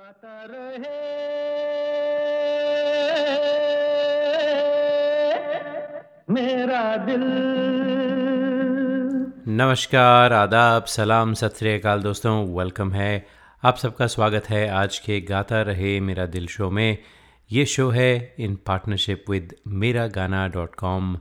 गाता रहे। मेरा दिल। नमस्कार, आदाब, सलाम, सत श्री अकाल दोस्तों वेलकम है। आप सबका स्वागत है आज के गाता रहे मेरा दिल शो में। ये शो है इन पार्टनरशिप विद मेरा गाना डॉट कॉम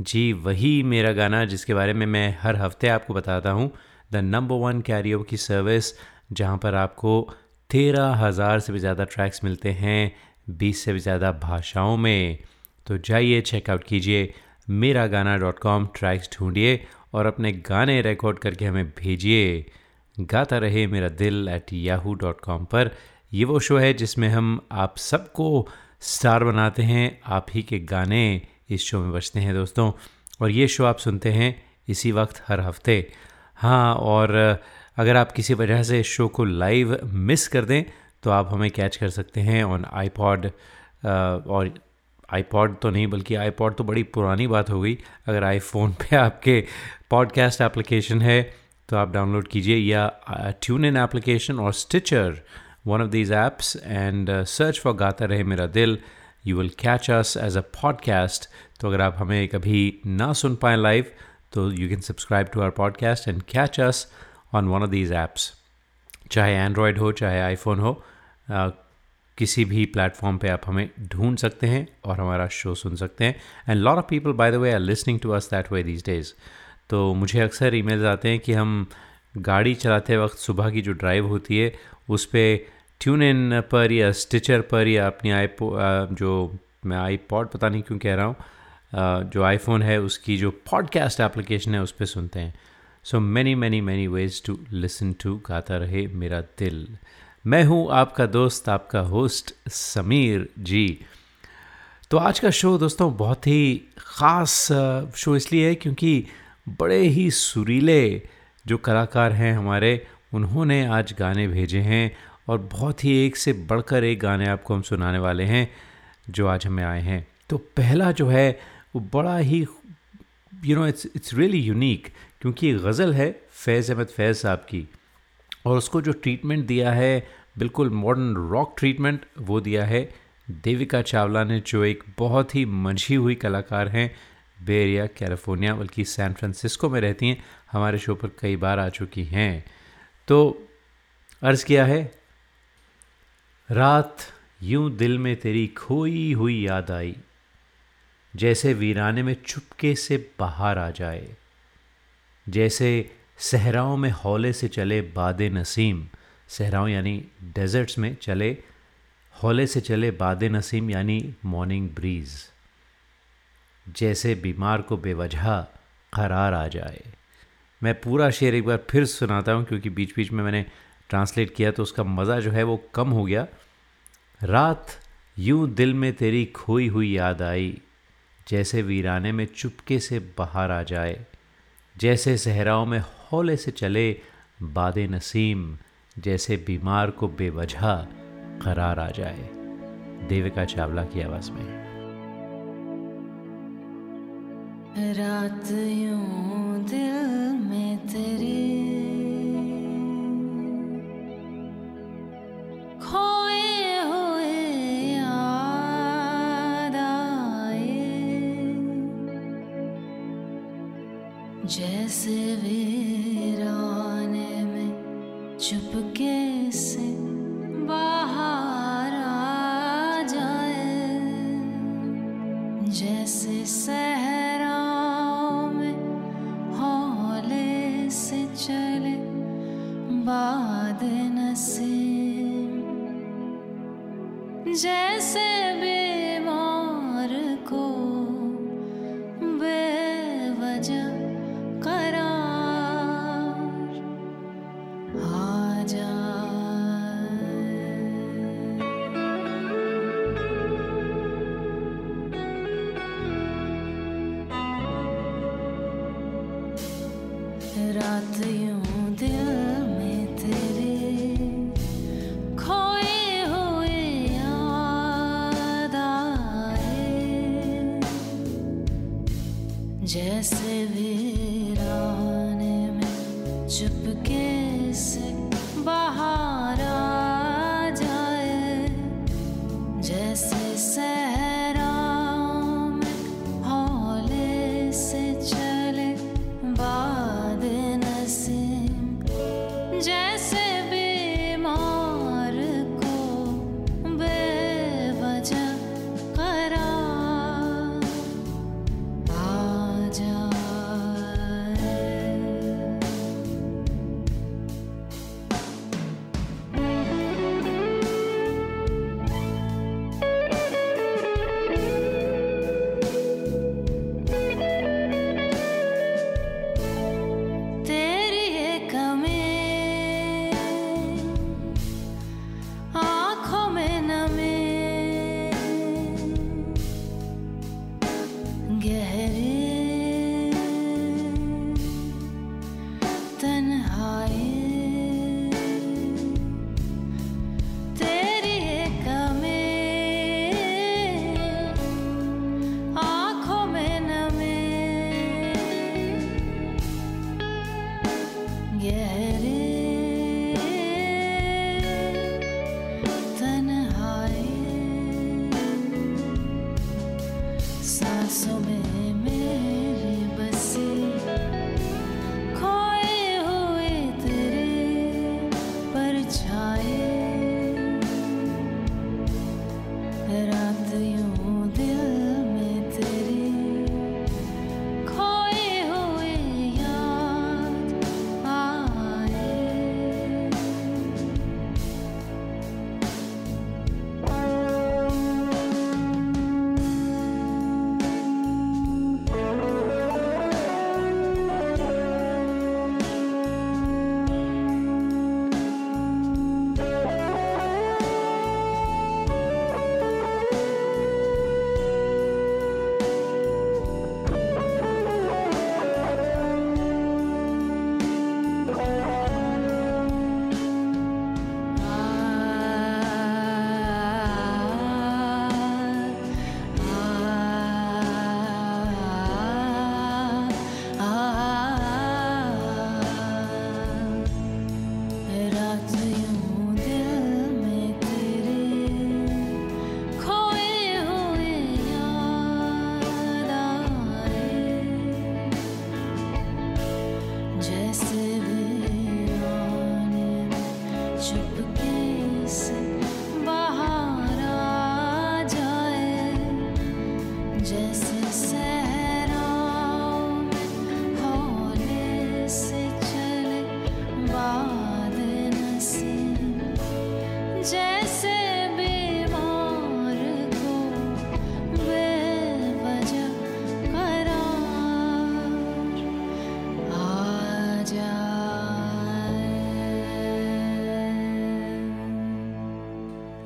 जी, वही मेरा गाना जिसके बारे में मैं हर हफ़्ते आपको बताता हूँ। द नंबर वन कैरियो की सर्विस जहाँ पर आपको तेरह हज़ार से भी ज़्यादा ट्रैक्स मिलते हैं, बीस से भी ज़्यादा भाषाओं में। तो जाइए चेकआउट कीजिए मेरा गाना डॉट कॉम ट्रैक्स ढूँढिए और अपने गाने रिकॉर्ड करके हमें भेजिए। गाता रहे मेरा दिल एट याहू डॉट कॉम पर। ये वो शो है जिसमें हम आप सबको स्टार बनाते हैं, आप ही के गाने इस शो में बजते हैं दोस्तों। और ये शो आप सुनते हैं इसी वक्त, हर हफ़्ते। हाँ और अगर आप किसी वजह से इस शो को लाइव मिस कर दें तो आप हमें कैच कर सकते हैं ऑन आईपॉड और आईपॉड तो नहीं, बल्कि आईपॉड तो बड़ी पुरानी बात हो गई। अगर आईफोन पे आपके पॉडकास्ट एप्लीकेशन है तो आप डाउनलोड कीजिए, या ट्यून इन एप्लीकेशन और stitcher one of these apps and search for Gaata Rahe Mera Dil you will catch us as a podcast तो अगर आप हमें कभी ना सुन पाएँ लाइव तो you can subscribe to our podcast and catch us on one of these apps चाहे Android हो चाहे आईफोन हो uh, किसी भी प्लेटफॉर्म पे आप हमें ढूंढ सकते हैं और हमारा शो सुन सकते हैं। And lot of people by the way are listening to us that way these days तो मुझे अक्सर ईमेल्स आते हैं कि हम गाड़ी चलाते वक्त सुबह की जो ड्राइव होती है उस पर ट्यून इन पर या स्टिचर पर या अपनी आई जो मैं आई पॉड पता नहीं क्यों कह रहा हूँ जो आईफोन है उसकी जो पॉडकास्ट एप्लीकेशन है उस पर सुनते हैं। So many many many ways to listen to Gaata Rahe Mera दिल मैं हूँ आपका दोस्त, आपका होस्ट समीर जी। तो आज का शो दोस्तों बहुत ही ख़ास शो इसलिए है क्योंकि बड़े ही सुरीले जो कलाकार हैं हमारे, उन्होंने आज गाने भेजे हैं और बहुत ही एक से बढ़कर एक गाने आपको हम सुनाने वाले हैं जो आज हमें आए हैं। तो पहला जो है, वो बड़ा ही you know it's it's really unique क्योंकि ये गज़ल है फैज़ अहमद फैज़ साहब की। और उसको जो ट्रीटमेंट दिया है, बिल्कुल मॉडर्न रॉक ट्रीटमेंट वो दिया है। देविका चावला ने, जो एक बहुत ही मंझी हुई कलाकार हैं बेरिया कैलिफ़ोर्निया बल्कि सैन फ्रांसिस्को में रहती हैं, हमारे शो पर कई बार आ चुकी हैं। तो अर्ज़ किया है, रात यूँ दिल में तेरी खोई हुई याद आई, जैसे वीराने में चुपके से बाहर आ जाए। जैसे सहराओं में हौले से चले बाद नसीम, सहराओं यानी डेजर्ट्स में चले, हौले से चले बाद नसीम यानी मॉर्निंग ब्रीज जैसे बीमार को बेवजह करार आ जाए। मैं पूरा शेर एक बार फिर सुनाता हूँ, क्योंकि बीच बीच में मैंने ट्रांसलेट किया तो उसका मज़ा जो है वो कम हो गया। रात, यूँ दिल में तेरी खोई हुई याद आई, जैसे वीराने में चुपके से बाहर आ जाए। जैसे सहराओं में हौले से चले बाद नसीम, जैसे बीमार को बेवजह करार आ जाए। देविका चावला की आवाज़ में। रात यूँ दिल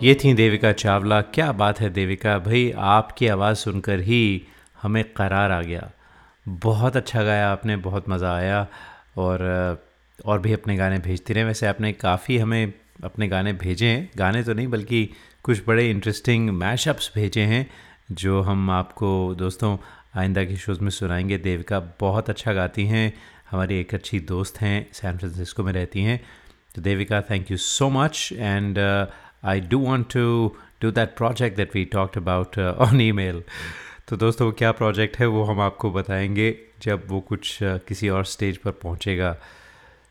ये थी देविका चावला। क्या बात है देविका? भाई, आपकी आवाज़ सुनकर ही हमें करार आ गया। बहुत अच्छा गाया आपने, बहुत मज़ा आया। और और भी अपने गाने भेजते रहे। वैसे आपने काफ़ी हमें अपने गाने भेजे हैं। गाने तो नहीं, बल्कि कुछ बड़े इंटरेस्टिंग मैशअप्स भेजे हैं, जो हम आपको दोस्तों आइंदा के शोज़ में सुनाएँगे। देविका बहुत अच्छा गाती हैं। हमारी एक अच्छी दोस्त हैं सैन फ्रांसिस्को में रहती हैं। तो Devika thank you so much and I do want to do that project that we talked about on email तो दोस्तों वो क्या प्रोजेक्ट है वो हम आपको बताएँगे जब वो कुछ uh, किसी और स्टेज पर पहुँचेगा।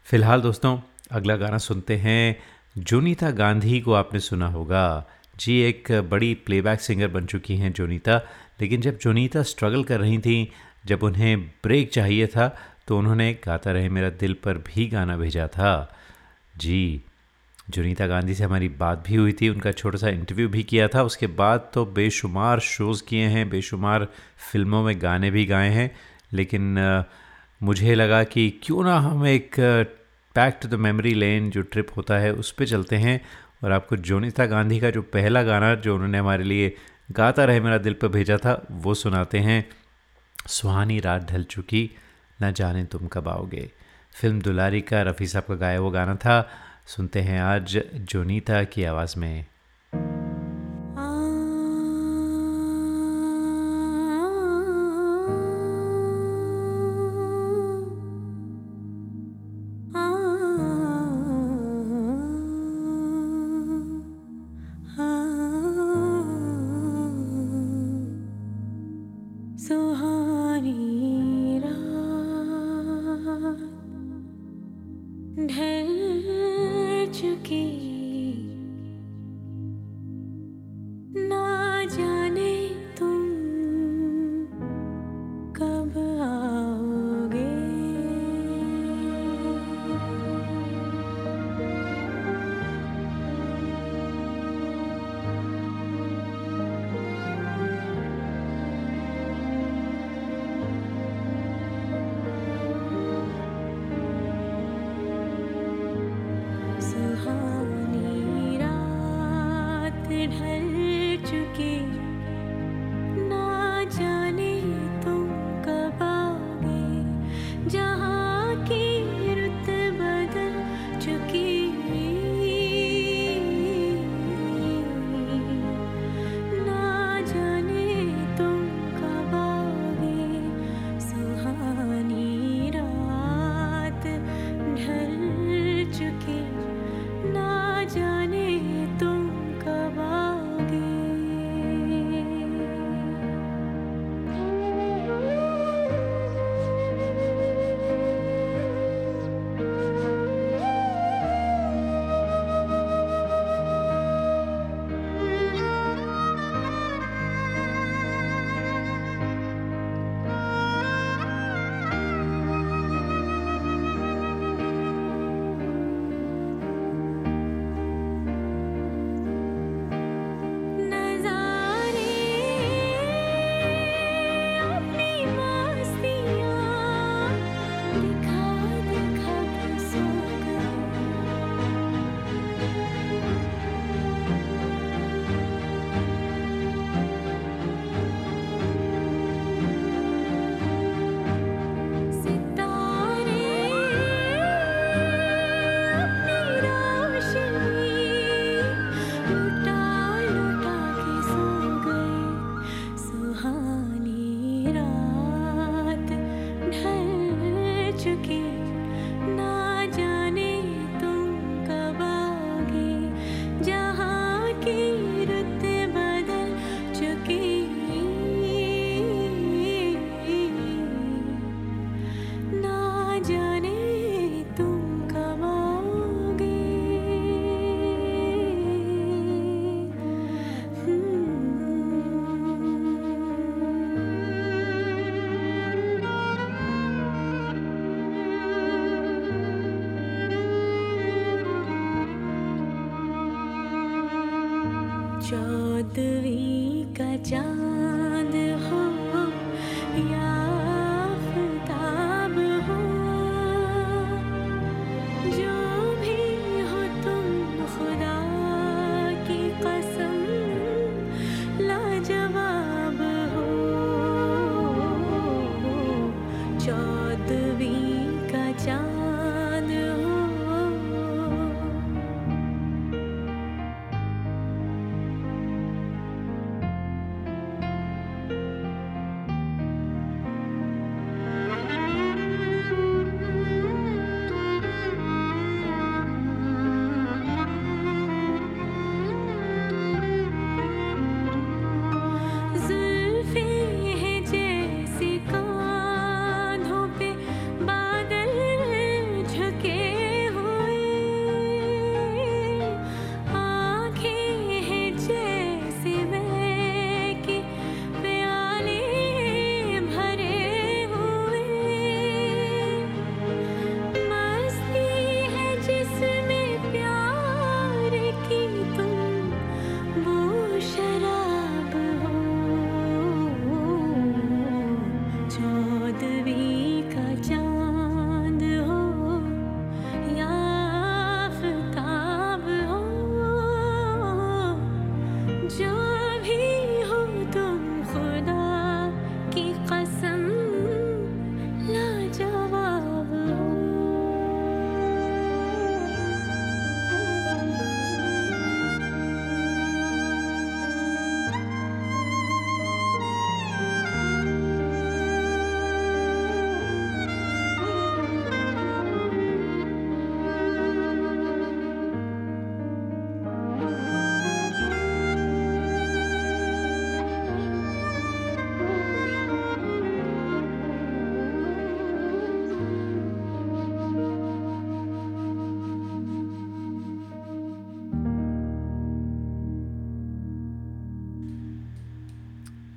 फ़िलहाल दोस्तों अगला गाना सुनते हैं। जोनीता गांधी को आपने सुना होगा। जी एक बड़ी प्लेबैक सिंगर बन चुकी हैं जोनीता। लेकिन जब जोनीता स्ट्रगल कर रही थी जब उन्हें ब्रेक चाहिए था तो उन्होंने गाता रहे मेरा दिल पर भी गाना भेजा था। जी जुनीता गांधी से हमारी बात भी हुई थी, उनका छोटा सा इंटरव्यू भी किया था। उसके बाद तो बेशुमार शोज़ किए हैं, बेशुमार फ़िल्मों में गाने भी गाए हैं। लेकिन मुझे लगा कि क्यों ना हम एक back to the memory lane जो ट्रिप होता है, उस पर चलते हैं। और आपको जोनीता गांधी का जो पहला गाना जो उन्होंने हमारे लिए गाता रहे, मेरा दिल पर भेजा था, वो सुनाते हैं। सुहानी रात ढल चुकी, ना जाने तुम कब आओगे। फ़िल्म दुलारी का, रफ़ी साहब का गाया वो गाना था। सुनते हैं आज जोनीता की आवाज़ में।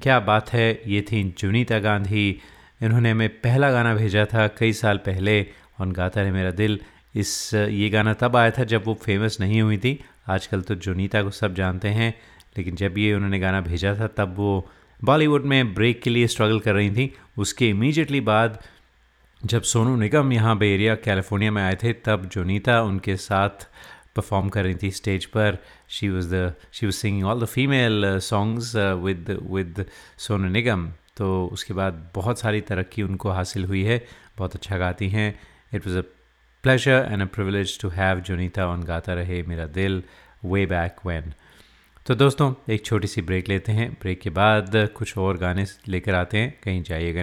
क्या बात है? ये थी जुनीता गांधी। इन्होंने हमें पहला गाना भेजा था कई साल पहले, और गाता है मेरा दिल। इस, ये गाना तब आया था जब वो फ़ेमस नहीं हुई थी। आजकल तो जुनीता को सब जानते हैं, लेकिन जब ये उन्होंने गाना भेजा था, तब वो बॉलीवुड में ब्रेक के लिए स्ट्रगल कर रही थी। उसके इमीजिएटली बाद जब सोनू निगम यहाँ बे एरिया कैलिफ़ोर्निया में आए थे, तब जोनीता उनके साथ परफॉर्म कर रही थी स्टेज पर she was the she was singing all the female songs with with Sonu Nigam तो उसके बाद बहुत सारी तरक्की उनको हासिल हुई है। बहुत अच्छा गाती हैं। It was a pleasure and a privilege to have Jonita on Gaata Rahe Mera दिल वे बैक वैन तो दोस्तों, एक छोटी सी ब्रेक लेते हैं। ब्रेक के बाद कुछ और गाने लेकर आते हैं। कहीं जाइएगा।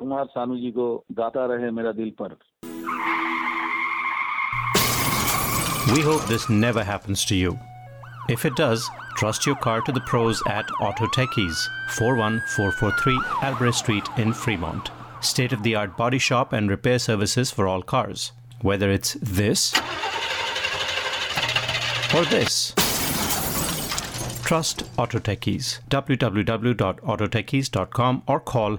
कुमार सानू जी को गाता रहे मेरा दिल पर We hope this never happens to you. If it does, trust your car to the pros at Auto Techies, 41443 Alvarez Street in Fremont. State of the art body shop and repair services for all cars. Whether it's this or this. Trust Auto Techies. www.autotechies.com or call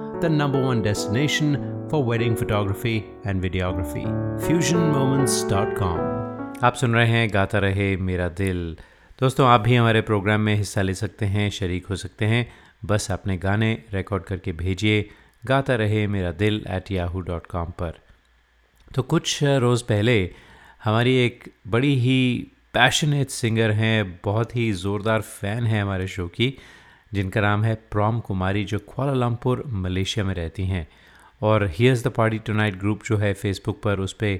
the number one destination for wedding photography and videography. FusionMoments.com. आप सुन रहे हैं, गाता रहे मेरा दिल दोस्तों, आप भी हमारे प्रोग्राम में हिस्सा ले सकते हैं, शरीक हो सकते हैं बस अपने गाने रिकॉर्ड करके भेजिए, गाता रहे मेरा दिल एट याहू डॉट कॉम पर तो कुछ रोज़ पहले हमारी एक बड़ी ही पैशनेट सिंगर हैं, बहुत ही ज़ोरदार फ़ैन है हमारे शो की जिनका नाम है प्रॉम कुमारी, जो कुआलालंपुर मलेशिया में रहती हैं। और here's the party tonight group जो है फेसबुक पर, उस पर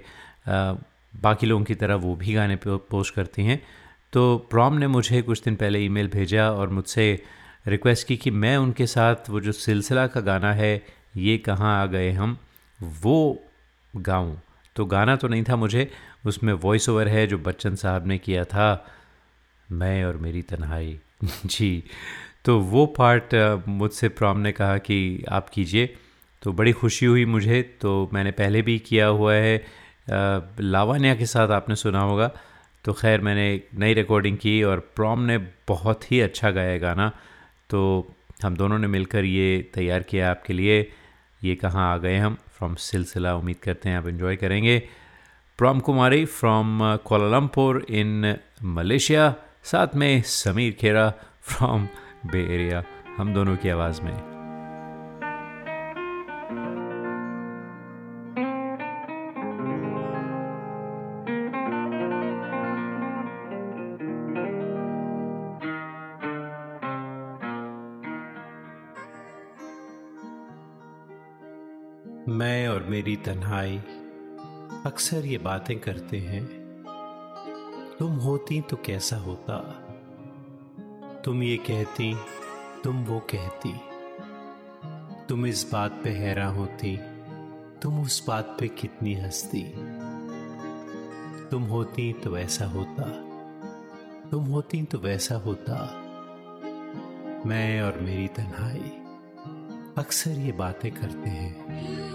बाकी लोगों की तरह वो भी गाने पोस्ट करती हैं। तो प्रॉम ने मुझे कुछ दिन पहले ईमेल भेजा और मुझसे रिक्वेस्ट की कि मैं उनके साथ वो जो सिलसिला का गाना है, ये कहाँ आ गए हम, वो गाऊं। तो गाना तो नहीं था मुझे, उसमें वॉइस ओवर है जो बच्चन साहब ने किया था, मैं और मेरी तन्हाई। जी। तो वो पार्ट मुझसे प्रॉम ने कहा कि आप कीजिए। तो बड़ी खुशी हुई मुझे। तो मैंने पहले भी किया हुआ है। लावान्या के साथ आपने सुना होगा। तो खैर, मैंने नई रिकॉर्डिंग की और प्रॉम ने बहुत ही अच्छा गाया गाना। तो हम दोनों ने मिलकर ये तैयार किया आपके लिए। ये कहाँ आ गए हम? फ्रॉम सिलसिला, उम्मीद करते हैं आप इन्जॉय करेंगे। Prom Kumari from Kuala Lumpur in Malaysia साथ में Sameer Khera from bay area, हम दोनों की आवाज़ में। मैं और मेरी तन्हाई अक्सर ये बातें करते हैं, तुम होती तो कैसा होता? तुम ये कहती, तुम वो कहती। तुम इस बात पे हैरान होती, तुम उस बात पे कितनी हंसती। तुम होती तो वैसा होता, तुम होती तो वैसा होता। मैं और मेरी तन्हाई अक्सर ये बातें करते हैं।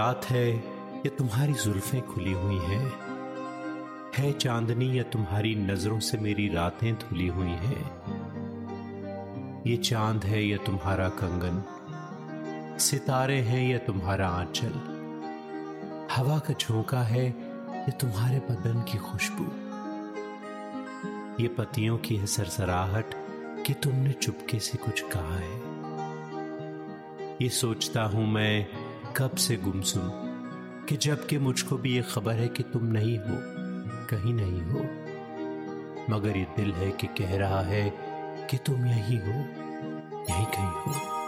रात है, या तुम्हारी जुल्फें खुली हुई हैं? है चांदनी, या तुम्हारी नज़रों से मेरी रातें धुली हुई हैं? ये चाँद है, या तुम्हारा कंगन? सितारे हैं, या तुम्हारा आंचल? हवा का झोंका है, या तुम्हारे बदन की खुशबू? ये पतियों की है सरसराहट, कि तुमने चुपके से कुछ कहा है। ये सोचता हूँ मैं कब से गुमसुम कि जबकि मुझको भी ये खबर है कि तुम नहीं हो, कहीं नहीं हो। मगर ये दिल है कि कह रहा है कि तुम यही हो, यही कहीं हो।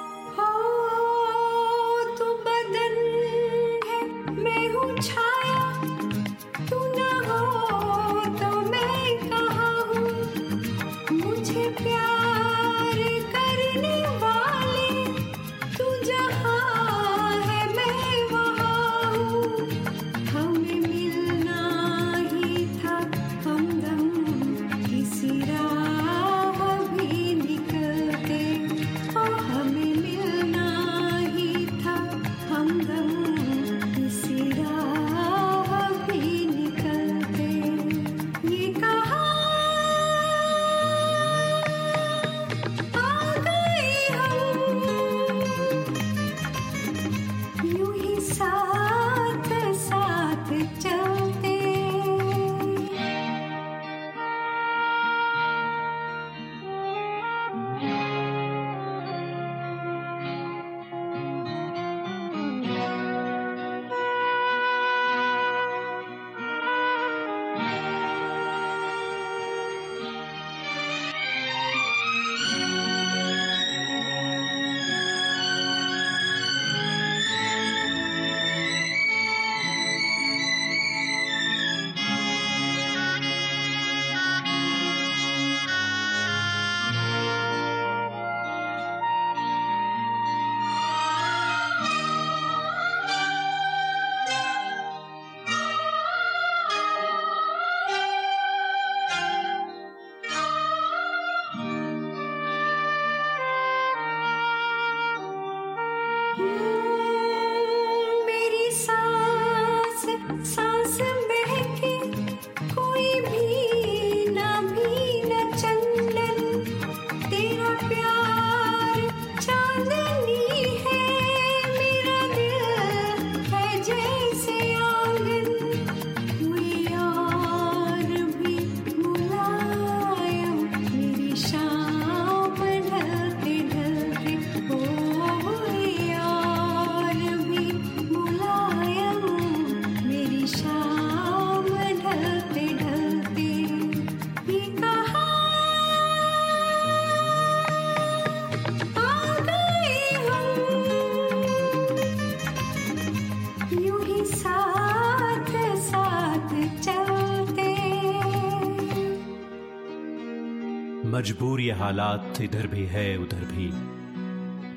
हालात इधर भी है, उधर भी।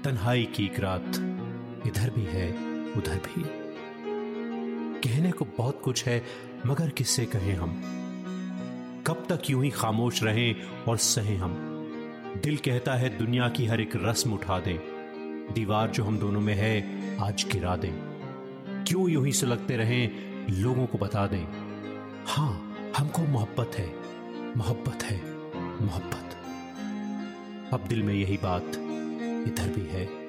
तन्हाई की रात इधर भी है, उधर भी। कहने को बहुत कुछ है, मगर किससे कहें हम? कब तक यूँ ही खामोश रहें और सहें हम? दिल कहता है, दुनिया की हर एक रस्म उठा दें। दीवार जो हम दोनों में है, आज गिरा दें। क्यों यूँ ही सुलगते रहें, लोगों को बता दें। हाँ हमको मोहब्बत है मोहब्बत है, मोहब्बत। अब दिल में यही बात इधर भी है।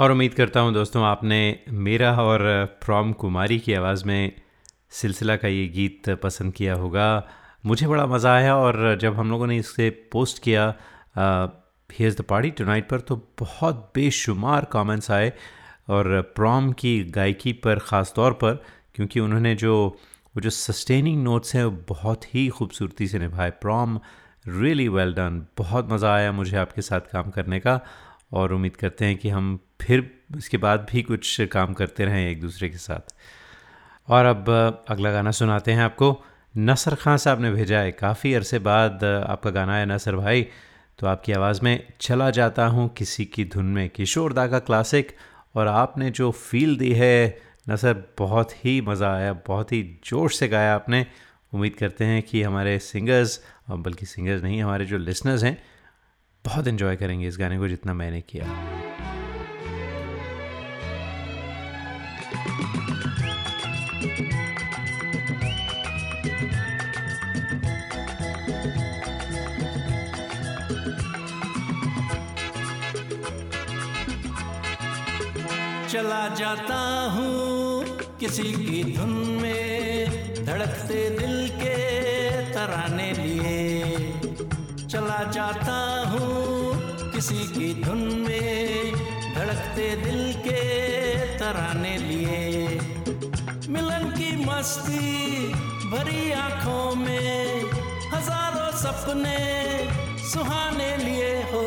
और उम्मीद करता हूँ दोस्तों आपने मेरा और प्रॉम कुमारी की आवाज़ में सिलसिला का ये गीत पसंद किया होगा। मुझे बड़ा मज़ा आया और जब हम लोगों ने इसे पोस्ट किया हियर्स द पार्टी टुनाइट पर तो बहुत बेशुमार कमेंट्स आए और प्रॉम की गायकी पर ख़ास तौर पर, क्योंकि उन्होंने जो, वो जो सस्टेनिंग नोट्स हैं, वो बहुत ही खूबसूरती से निभाए। प्रॉम रियली वेल डन बहुत मज़ा आया मुझे आपके साथ काम करने का और उम्मीद करते हैं कि हम फिर इसके बाद भी कुछ काम करते रहें एक दूसरे के साथ। और अब अगला गाना सुनाते हैं आपको। नसर खां साहब ने भेजा है। काफ़ी अरसे बाद आपका गाना है नसर भाई। तो आपकी आवाज़ में, चला जाता हूँ किसी की धुन में। किशोर दा का क्लासिक और आपने जो फील दी है, नसर, बहुत ही मज़ा आया, बहुत ही जोश से गाया आपने। उम्मीद करते हैं कि हमारे सिंगर्स बल्कि सिंगर्स नहीं, हमारे जो लिसनर्स हैं, बहुत इन्जॉय करेंगे इस गाने को जितना मैंने किया। चला जाता हूँ किसी की धुन में, धड़कते दिल के तराने लिए। चला जाता हूँ किसी की धुन में धड़कते दिल के तराने लिए। मिलन की मस्ती भरी आँखों में, हज़ारों सपने सुहाने लिए हो।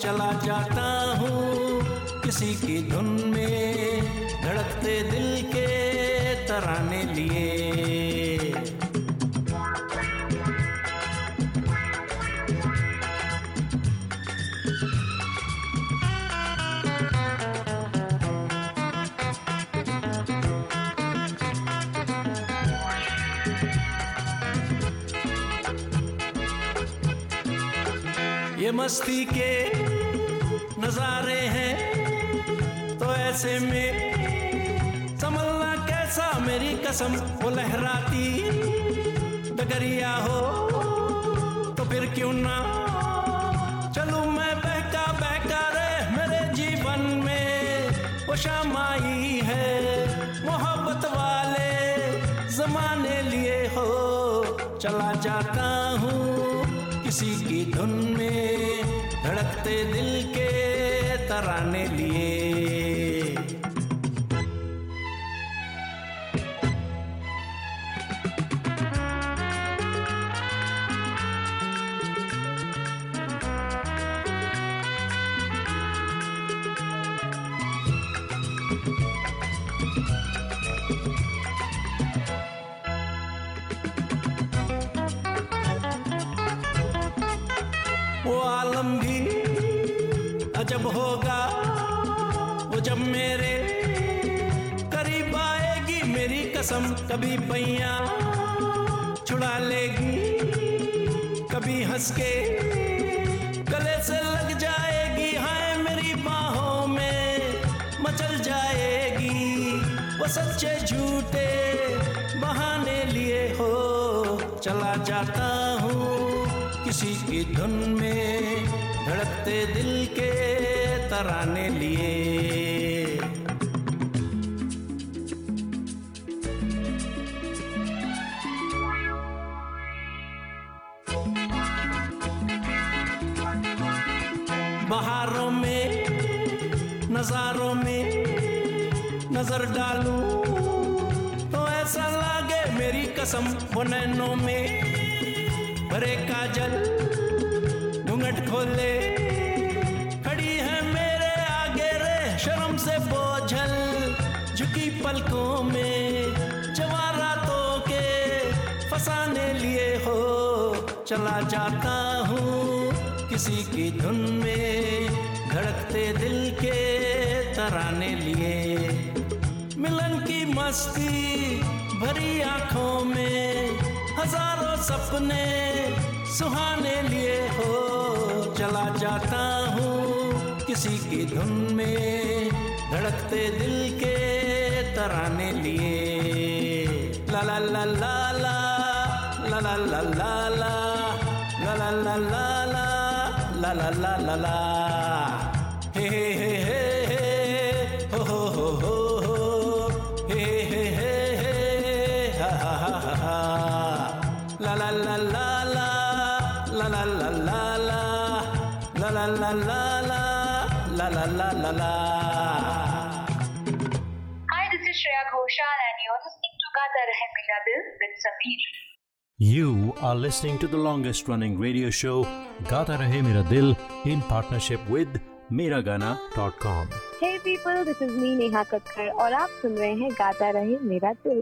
चला जाता हूँ किसी की धुन में, धड़कते दिल के तराने लिए। ये मस्ती के नजारे हैं। तो ऐसे में संभलना कैसा मेरी कसम, वो लहराती डगरिया हो तो फिर क्यों ना चलूँ मैं बहका बहका रे मेरे जीवन में। वो शाम आई है मोहब्बत वाले जमाने लिए हो, चला जाता हूँ। किसी की धुन में धड़कते दिल के तराने लिए। वो जब मेरे करीब आएगी मेरी कसम, कभी पैया छुड़ा लेगी, कभी हंस के गले से लग जाएगी, हाय मेरी बाहों में मचल जाएगी, वो सच्चे झूठे बहाने लिए हो, चला जाता हूँ किसी की धुन में धड़कते दिल के तराने लिए। नैनों में भरे काजल घूंघट खोले। खड़ी है मेरे आगे रे, शर्म से बोझल झुकी पलकों में। जवारातों के फसाने लिए हो, चला जाता हूँ किसी की धुन में। धड़कते दिल के तराने लिए। मिलन की मस्ती, भरी आँखों सपने सुहाने लिए हो चला जाता हूँ किसी की धुन में धड़कते दिल के तराने लिए ला ला ला ला ला ला ला ला ला ला ला ला ला ला ला ला ला ला ला हे हे हे हे हे ला ला ला ला Hi, this is Shreya Ghoshal and you're listening to Gata Rahe Mera Dil with Sameer. You are listening to the longest running radio show Gata Rahe Mera Dil in partnership with Miragana.com. Hey people, this is me Neha Kakkar और आप सुन रहे हैं गाता रहे मेरा दिल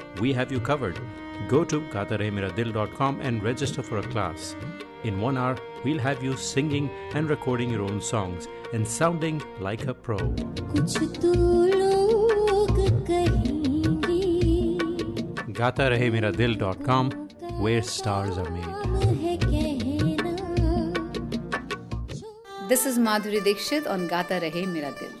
we have you covered. Go to gaataremeradil.com and register for a class. In one hour, we'll have you singing and recording your own songs and sounding like a pro. gaataremeradil.com, where stars are made. This is Madhuri Dixit on Gata Rahe Mera Dil.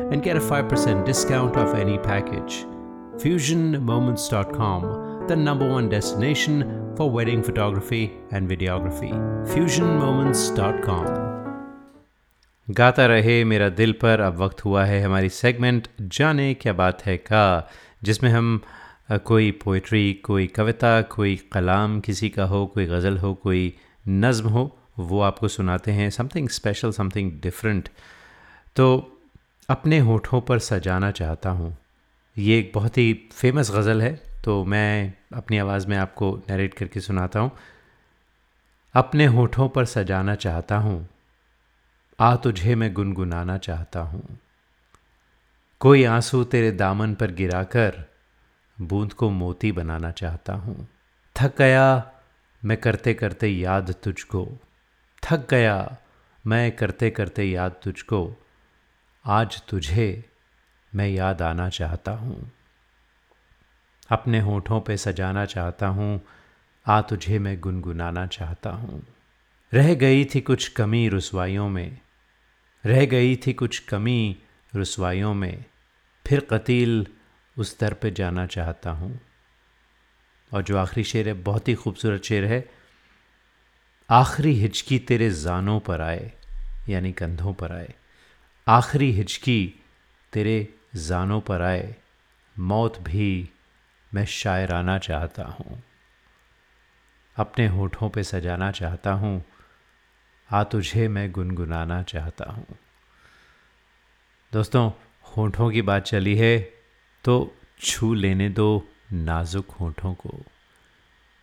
and get a 5% discount off any package. FusionMoments.com, the number one destination for wedding photography and videography. FusionMoments.com. गाता रहे मेरा दिल पर अब वक्त हुआ है हमारी segment जाने क्या बात है का जिसमें हम कोई पोइट्री कोई कविता कोई कलाम किसी का हो कोई गज़ल हो कोई नज़म हो वो आपको सुनाते हैं समथिंग स्पेशल समथिंग डिफरेंट तो अपने होठों पर सजाना चाहता हूँ। ये एक बहुत ही फ़ेमस गज़ल है तो मैं अपनी आवाज़ में आपको नरेट करके सुनाता हूँ। अपने होठों पर सजाना चाहता हूँ, आ तुझे मैं गुनगुनाना चाहता हूँ। कोई आँसू तेरे दामन पर गिराकर बूंद को मोती बनाना चाहता हूँ। थक गया मैं करते करते याद तुझको, थक गया मैं करते करते याद तुझको आज तुझे मैं याद आना चाहता हूँ। अपने होठों पे सजाना चाहता हूँ। आ तुझे मैं गुनगुनाना चाहता हूँ। रह गई थी कुछ कमी रसवाइयों में। रह गई थी कुछ कमी रसवाइयों में। फिर कतील उस दर पे जाना चाहता हूँ। और जो आखिरी शेर है, बहुत ही खूबसूरत शेर है। आखिरी हिचकी तेरे जानों पर आए, यानी कंधों पर आए। आखिरी हिचकी तेरे जानों पर आए। मौत भी मैं शायराना चाहता हूँ। अपने होठों पे सजाना चाहता हूँ। आ तुझे मैं गुनगुनाना चाहता हूँ। दोस्तों, होठों की बात चली है तो छू लेने दो नाजुक होठों को।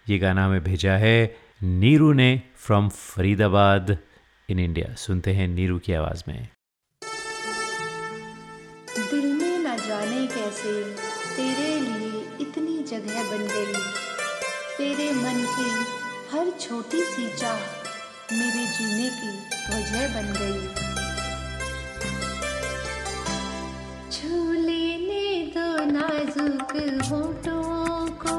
ये गाना हमें भेजा है नीरू ने फ्रॉम फरीदाबाद इन इंडिया सुनते हैं नीरू की आवाज़ में। जीने की वजह बन गई। छू लेने दो नाजुक होठों को।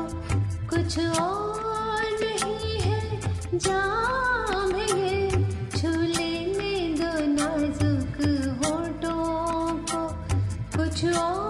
कुछ और नहीं है, जाम है। छू लेने दो नाजुक होठों को। कुछ और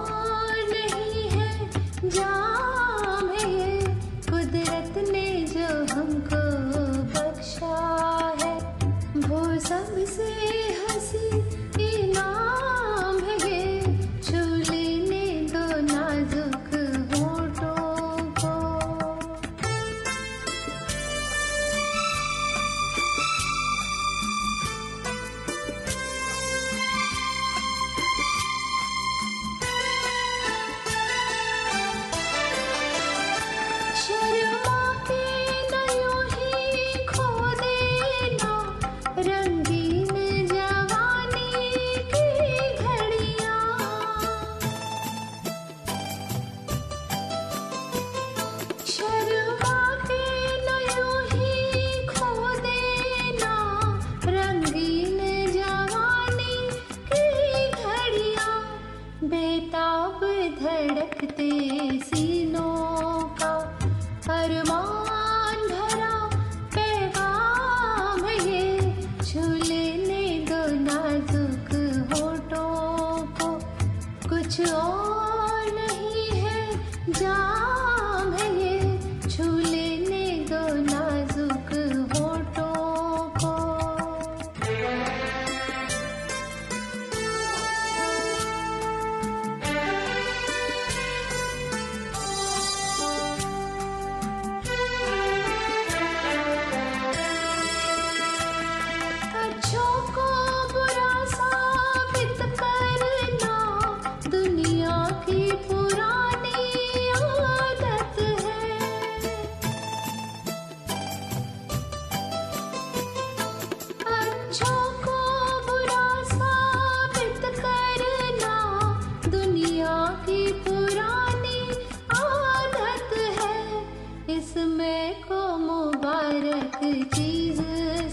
मुबारक चीज़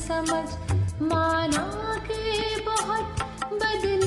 समझ। माना के बहुत बदल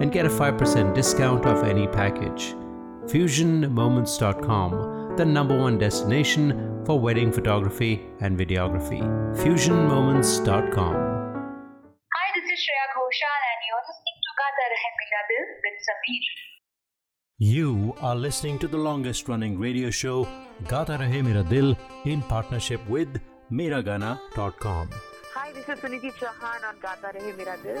and get a 5% discount off any package. FusionMoments.com, the number one destination for wedding photography and videography. FusionMoments.com. Hi, this is Shreya Ghoshal and you're listening to Gata Rahe Mera Dil with Sameer. You are listening to the longest running radio show, Gata Rahe Mera Dil, in partnership with Miragana.com. Hi, this is Suniti Chauhan on Gata Rahe Mera Dil.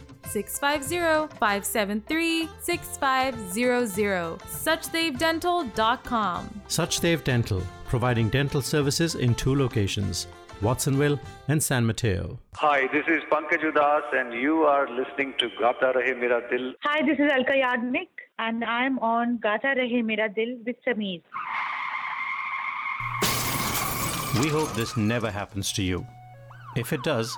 650 573 6500. SuchdevDental.com. Suchdev Dental, providing dental services in two locations, Watsonville and San Mateo. Hi, this is Pankaj Udas, and you are listening to Gata Rahe Mera Dil. Hi, this is Alka Yagnik and I'm on Gata Rahe Mera Dil with Sameer. We hope this never happens to you. If it does,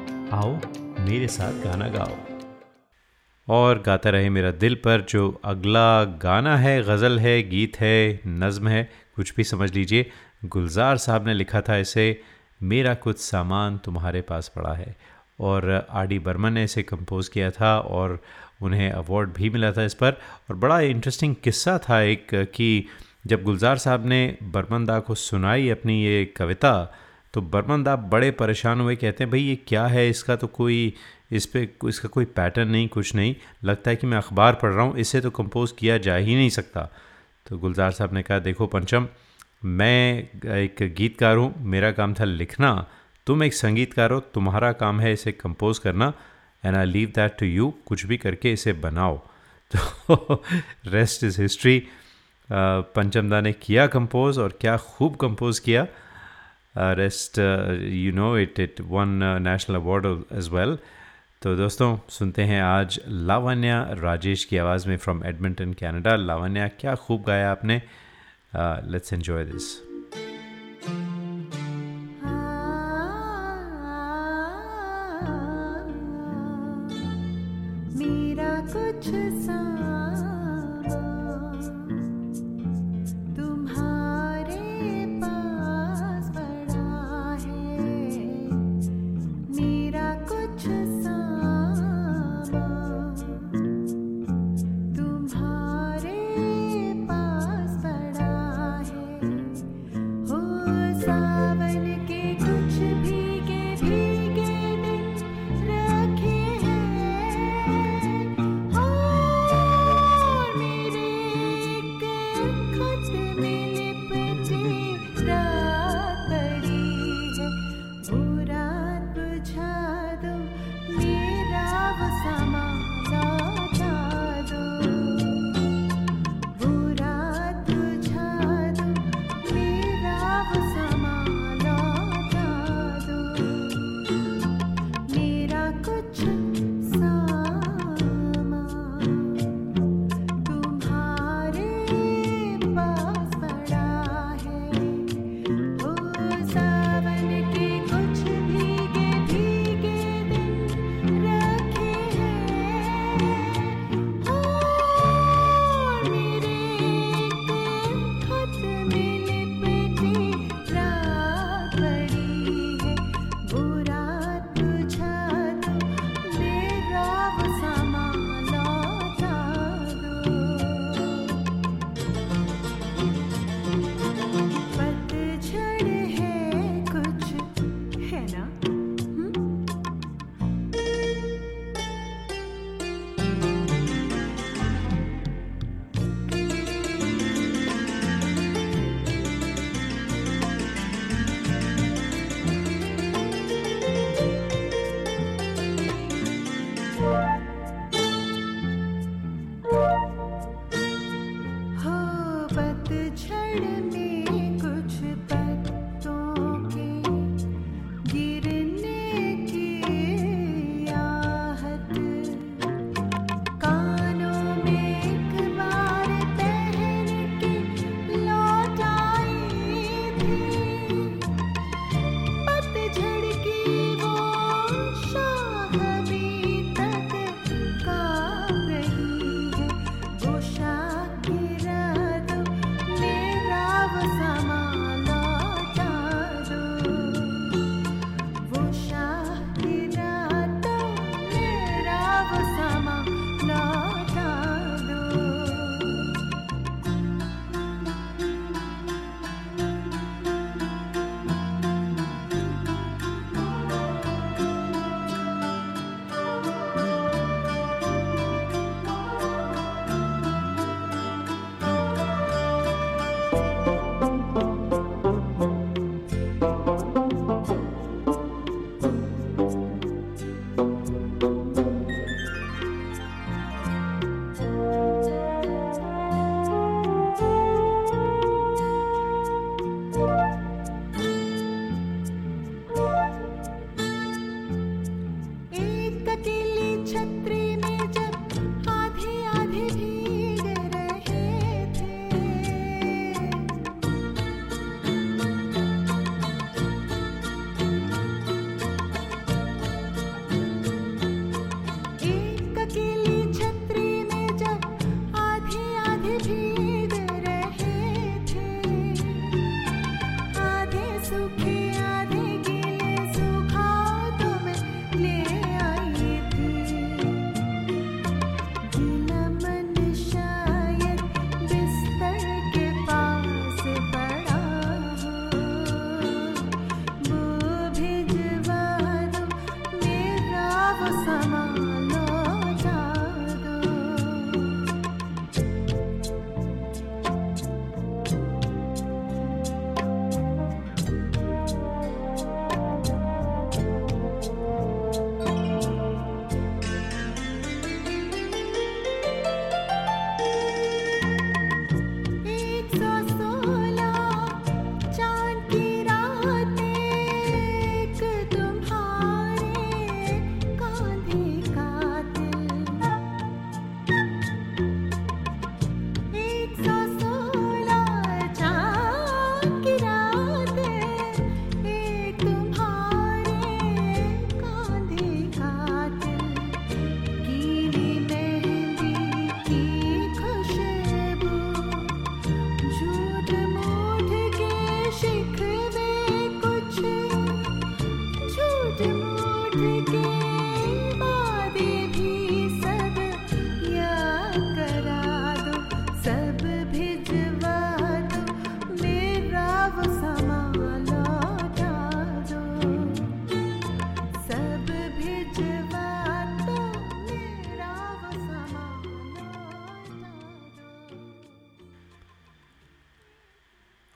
आओ, मेरे साथ गाना गाओ। और गाता रहे मेरा दिल पर जो अगला गाना है, गज़ल है, गीत है, नज़म है, कुछ भी समझ लीजिए। गुलजार साहब ने लिखा था इसे, मेरा कुछ सामान तुम्हारे पास पड़ा है। और आर डी बर्मन ने इसे कंपोज़ किया था और उन्हें अवार्ड भी मिला था इस पर। और बड़ा इंटरेस्टिंग किस्सा था एक कि जब गुलजार साहब ने बर्मन दा को सुनाई अपनी ये कविता तो बर्मंदा बड़े परेशान हुए, कहते हैं, भाई, ये क्या है? इसका तो कोई, इस पर इसका कोई पैटर्न नहीं, कुछ नहीं। लगता है कि मैं अखबार पढ़ रहा हूँ, इसे तो कंपोज़ किया जा ही नहीं सकता। तो गुलजार साहब ने कहा, देखो पंचम, मैं एक गीतकार हूँ, मेरा काम था लिखना। तुम एक संगीतकार हो, तुम्हारा काम है इसे कंपोज करना and I leave that to you कुछ भी करके इसे बनाओ। तो रेस्ट इज़ हिस्ट्री पंचमदा ने किया कंपोज और क्या खूब कंपोज किया। Rest you know it it won national award as well तो दोस्तों, सुनते हैं आज लावण्या राजेश की आवाज़ में फ्रॉम एडमिंटन कैनेडा लावण्या, क्या खूब गाया आपने? लेट्स एन्जॉय दिस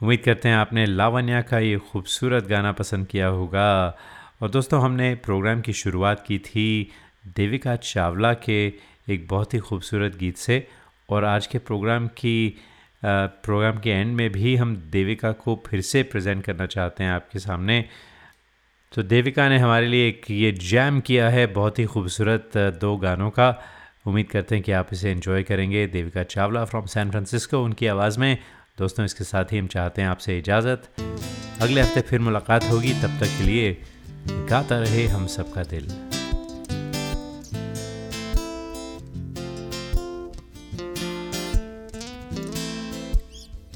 उम्मीद करते हैं आपने लावण्या का ये खूबसूरत गाना पसंद किया होगा। और दोस्तों, हमने प्रोग्राम की शुरुआत की थी देविका चावला के एक बहुत ही खूबसूरत गीत से। और आज के प्रोग्राम की प्रोग्राम के एंड में भी हम देविका को फिर से प्रेजेंट करना चाहते हैं आपके सामने। तो देविका ने हमारे लिए एक ये जैम किया है बहुत ही खूबसूरत दो गानों का। उम्मीद करते हैं कि आप इसे एंजॉय करेंगे। Devika Chawla from San Francisco उनकी आवाज़ में दोस्तों, इसके साथ ही हम चाहते हैं आपसे इजाज़त। अगले हफ़्ते फिर मुलाकात होगी। तब तक के लिए गाता रहे हम सबका दिल।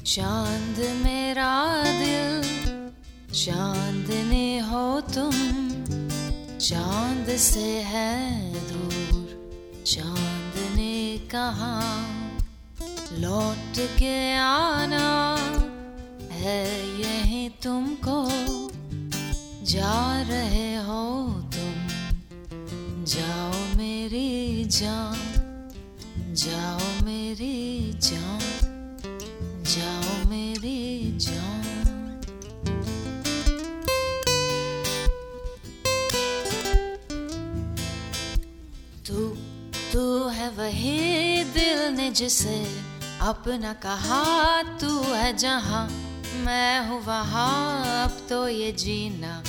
चाँद मेरा दिल, चांदनी हो तुम। चाँद से है दूर चाँद ने कहाँ? लौट के आना है यही तुमको। जा रहे हो तुम, जाओ मेरी जान, जाओ मेरी जान, जाओ मेरी जान। तू तू है वही दिल ने जिसे अपना कहा तू है जहाँ, मैं हूँ वहाँ, अब तो ये जीना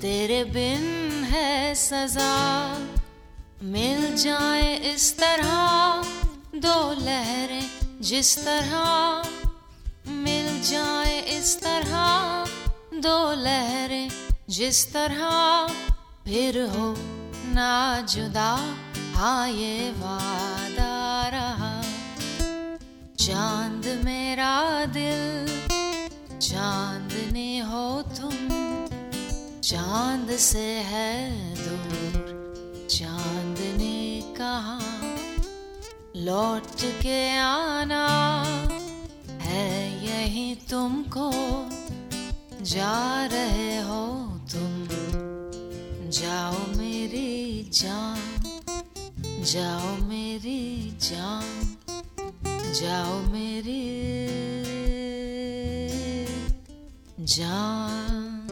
तेरे बिन है सजा। मिल जाए इस तरह दो लहरें जिस तरह, मिल जाए इस तरह दो लहरें जिस तरह, फिर हो ना जुदा हाँ ये वादा रहा चाँद मेरा दिल चांदनी हो तुम, चाँद से है दूर, चाँद ने कहा, लौट के आना है यही तुमको, जा रहे हो तुम, जाओ मेरी जान, जाओ मेरी जान। जाओ मेरी जान।